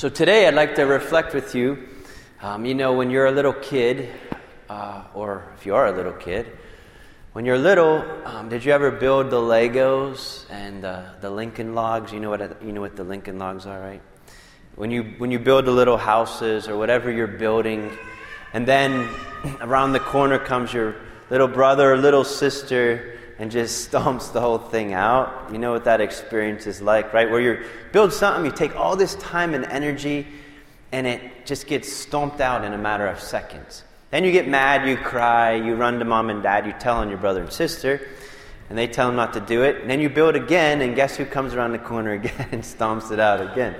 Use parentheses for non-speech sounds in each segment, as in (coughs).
So today I'd like to reflect with you. Um, you know, when you're a little kid, uh, or if you are a little kid, when you're little, um, did you ever build the Legos and uh, the Lincoln Logs? You know what you know what the Lincoln Logs are, right? When you when you build the little houses or whatever you're building, and then around the corner comes your little brother or little sister and just (laughs) stomps the whole thing out. You know what that experience is like, right? Where you build something, you take all this time and energy, and it just gets stomped out in a matter of seconds. Then you get mad, you cry, you run to mom and dad, you tell on your brother and sister, and they tell them not to do it. And then you build again, and guess who comes around the corner (laughs) again and stomps it out again?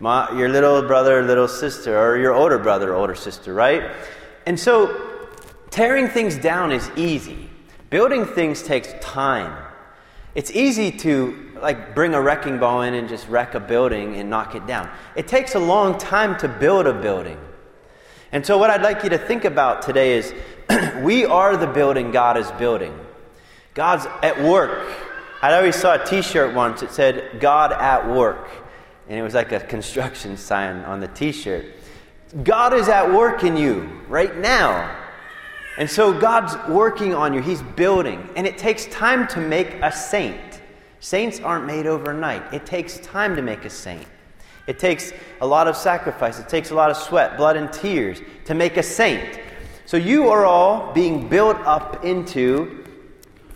Ma, your little brother, little sister, or your older brother, older sister, right? And so tearing things down is easy. Building things takes time. It's easy to like bring a wrecking ball in and just wreck a building and knock it down. It takes a long time to build a building. And so what I'd like you to think about today is (clears throat) we are the building God is building. God's at work. I always saw a t-shirt once it said God at work. And it was like a construction sign on the t-shirt. God is at work in you right now. And so God's working on you, He's building. And it takes time to make a saint. Saints aren't made overnight, it takes time to make a saint. It takes a lot of sacrifice, it takes a lot of sweat, blood, and tears to make a saint. So you are all being built up into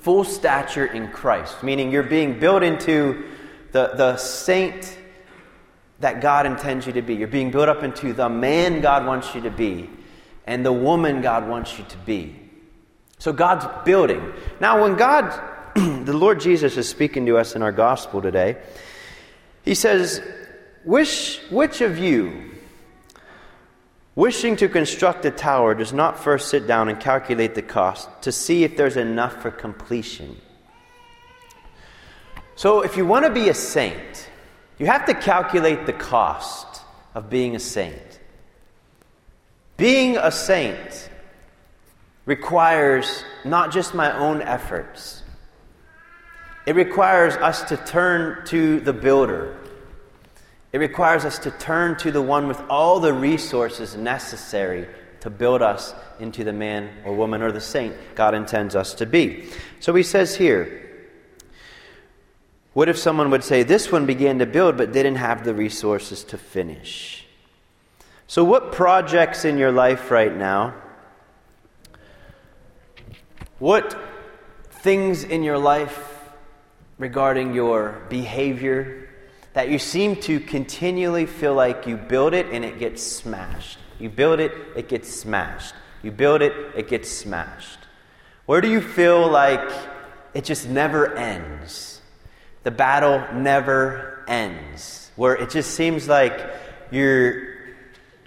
full stature in Christ, meaning you're being built into the, the saint that God intends you to be. You're being built up into the man God wants you to be and the woman God wants you to be. So God's building. Now, when God, (clears throat) the Lord Jesus, is speaking to us in our gospel today, he says, which, which of you, wishing to construct a tower, does not first sit down and calculate the cost to see if there's enough for completion? So, if you want to be a saint, you have to calculate the cost of being a saint. Being a saint requires not just my own efforts, it requires us to turn to the builder. It requires us to turn to the one with all the resources necessary to build us into the man or woman or the saint God intends us to be. So he says here, what if someone would say, This one began to build but didn't have the resources to finish? So, what projects in your life right now? What things in your life regarding your behavior that you seem to continually feel like you build it and it gets smashed? You build it, it gets smashed. You build it, it gets smashed. Where do you feel like it just never ends? The battle never ends. Where it just seems like you're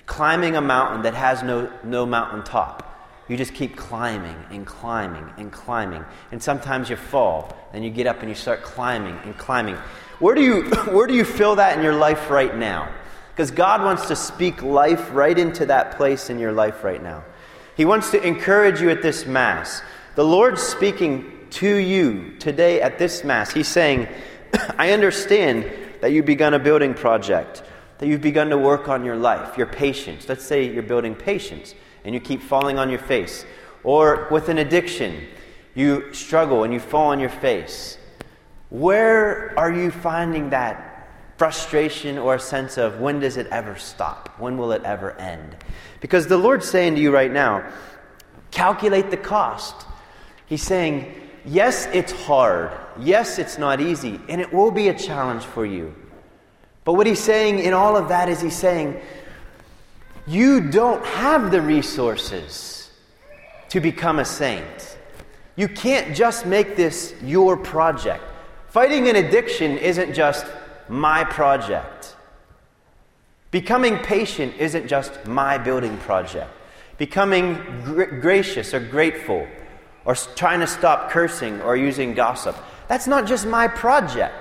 climbing a mountain that has no, no mountain top. You just keep climbing and climbing and climbing. And sometimes you fall, and you get up and you start climbing and climbing. Where do you, (coughs) where do you feel that in your life right now? Because God wants to speak life right into that place in your life right now. He wants to encourage you at this Mass. The Lord's speaking to you today at this Mass. He's saying, (coughs) I understand that you've begun a building project that you've begun to work on your life, your patience. Let's say you're building patience and you keep falling on your face. Or with an addiction, you struggle and you fall on your face. Where are you finding that frustration or sense of when does it ever stop? When will it ever end? Because the Lord's saying to you right now, calculate the cost. He's saying, yes, it's hard. Yes, it's not easy. And it will be a challenge for you. But what he's saying in all of that is he's saying, you don't have the resources to become a saint. You can't just make this your project. Fighting an addiction isn't just my project. Becoming patient isn't just my building project. Becoming gr- gracious or grateful or trying to stop cursing or using gossip, that's not just my project.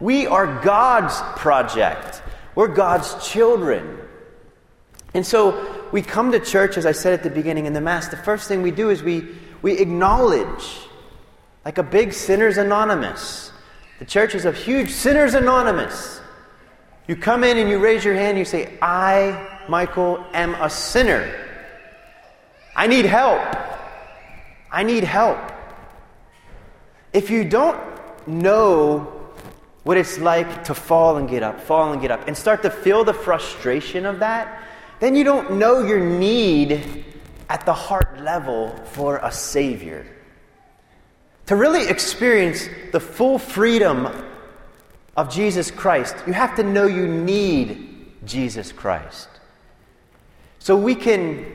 We are God's project. We're God's children. And so we come to church, as I said at the beginning in the Mass, the first thing we do is we, we acknowledge, like a big Sinners Anonymous. The church is a huge Sinners Anonymous. You come in and you raise your hand, you say, I, Michael, am a sinner. I need help. I need help. If you don't know what it's like to fall and get up, fall and get up, and start to feel the frustration of that, then you don't know your need at the heart level for a Savior. To really experience the full freedom of Jesus Christ, you have to know you need Jesus Christ. So we can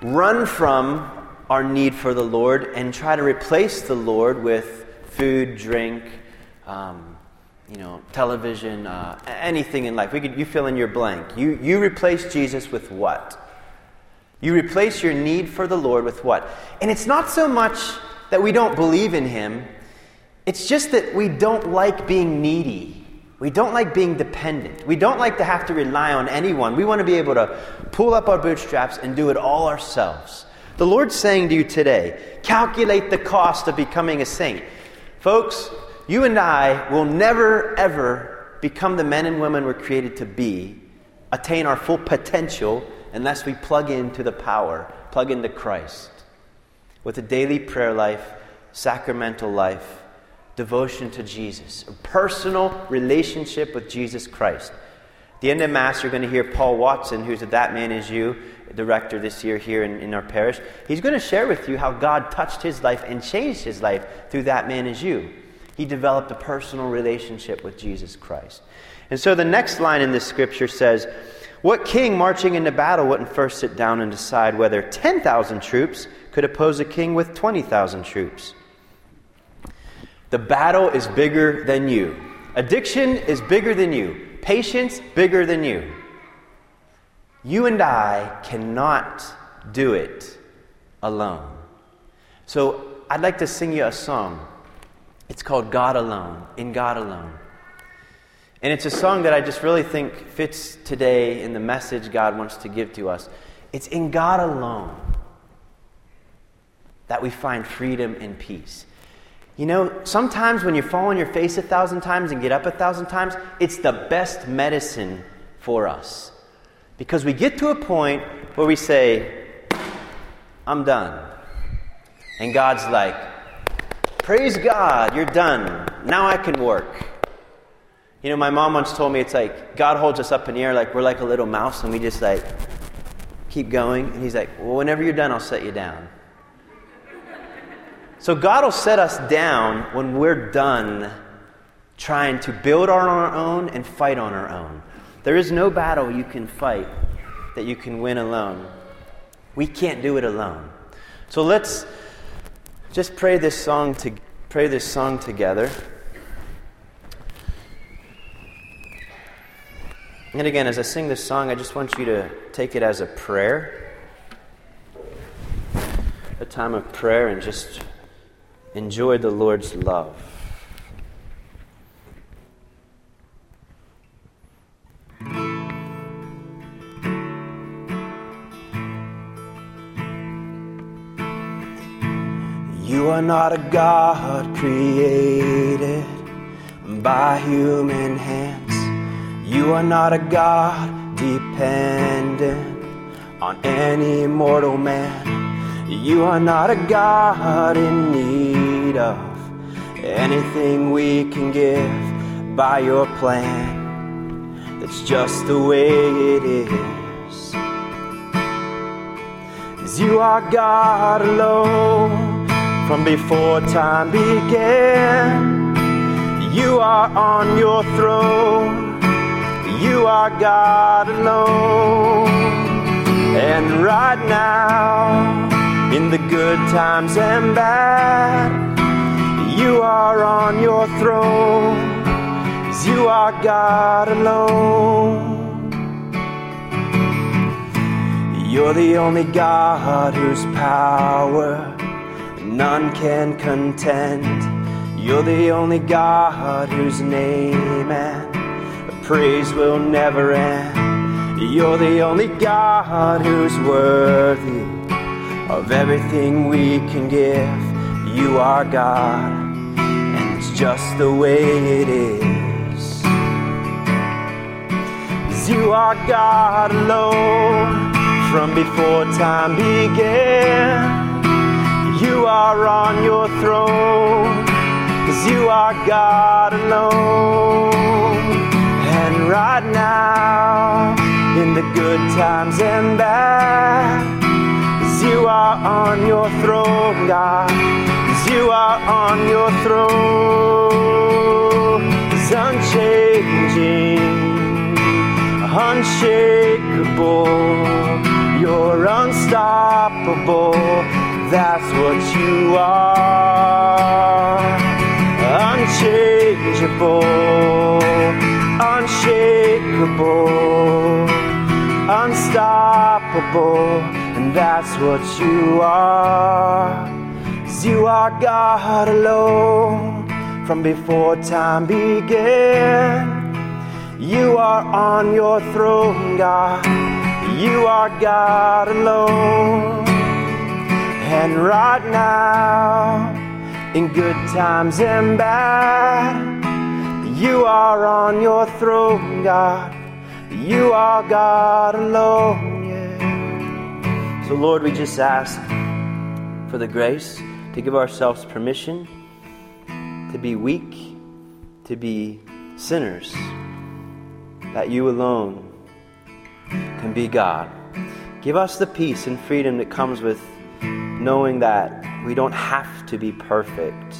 run from our need for the Lord and try to replace the Lord with food, drink, um, you know, television, uh, anything in life. We could, you fill in your blank. You, you replace Jesus with what? You replace your need for the Lord with what? And it's not so much that we don't believe in Him, it's just that we don't like being needy. We don't like being dependent. We don't like to have to rely on anyone. We want to be able to pull up our bootstraps and do it all ourselves. The Lord's saying to you today calculate the cost of becoming a saint. Folks, you and I will never, ever become the men and women we're created to be, attain our full potential, unless we plug into the power, plug into Christ. With a daily prayer life, sacramental life, devotion to Jesus, a personal relationship with Jesus Christ. At the end of Mass, you're going to hear Paul Watson, who's a That Man Is You director this year here in, in our parish. He's going to share with you how God touched his life and changed his life through That Man Is You he developed a personal relationship with Jesus Christ. And so the next line in this scripture says, What king marching into battle wouldn't first sit down and decide whether 10,000 troops could oppose a king with 20,000 troops? The battle is bigger than you. Addiction is bigger than you. Patience, bigger than you. You and I cannot do it alone. So I'd like to sing you a song. It's called God Alone, In God Alone. And it's a song that I just really think fits today in the message God wants to give to us. It's in God alone that we find freedom and peace. You know, sometimes when you fall on your face a thousand times and get up a thousand times, it's the best medicine for us. Because we get to a point where we say, I'm done. And God's like, Praise God, you're done. Now I can work. You know, my mom once told me it's like God holds us up in the air like we're like a little mouse and we just like keep going. And He's like, well, whenever you're done, I'll set you down. So God will set us down when we're done trying to build on our own and fight on our own. There is no battle you can fight that you can win alone. We can't do it alone. So let's just pray this song to pray this song together. And again, as I sing this song, I just want you to take it as a prayer, a time of prayer, and just enjoy the Lord's love. You are not a God created by human hands. You are not a God dependent on any mortal man. You are not a God in need of anything we can give by your plan. That's just the way it is. Cause you are God alone from before time began. You are on your throne, you are God alone. And right now, in the good times and bad, you are on your throne, you are God alone. You're the only God whose power none can contend. You're the only God whose name and praise will never end. You're the only God who's worthy of everything we can give. You are God, and it's just the way it is. You are God alone from before time began. You are on your throne, cause you are God alone. And right now, in the good times and bad, cause you are on your throne, God, cause you are on your throne. It's unchanging, unshakable, you're unstoppable that's what you are. Unchangeable, unshakable, unstoppable, and that's what you are. You are God alone from before time began. You are on your throne, God. You are God alone. And right now, in good times and bad, you are on your throne, God. You are God alone, yeah. So, Lord, we just ask for the grace to give ourselves permission to be weak, to be sinners, that you alone can be God. Give us the peace and freedom that comes with knowing that we don't have to be perfect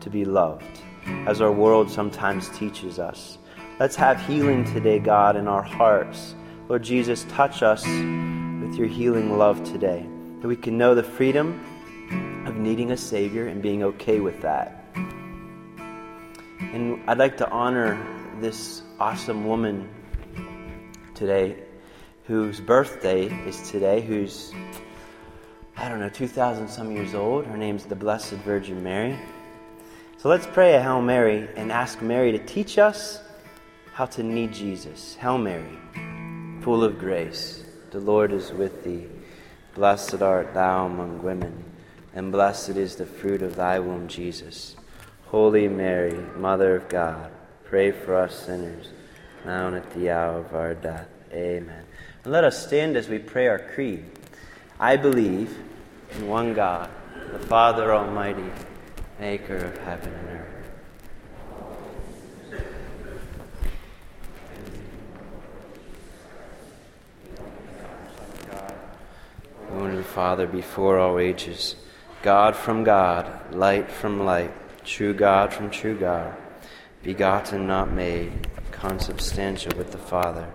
to be loved, as our world sometimes teaches us. Let's have healing today, God, in our hearts. Lord Jesus, touch us with your healing love today, that we can know the freedom of needing a Savior and being okay with that. And I'd like to honor this awesome woman today whose birthday is today, who's I don't know, 2,000 some years old. Her name's the Blessed Virgin Mary. So let's pray a Hail Mary and ask Mary to teach us how to need Jesus. Hail Mary, full of grace, the Lord is with thee. Blessed art thou among women, and blessed is the fruit of thy womb, Jesus. Holy Mary, Mother of God, pray for us sinners, now and at the hour of our death. Amen. And let us stand as we pray our creed. I believe in one God, the Father Almighty, maker of heaven and earth. Only Father before all ages, God from God, light from light, true God from true God, begotten, not made, consubstantial with the Father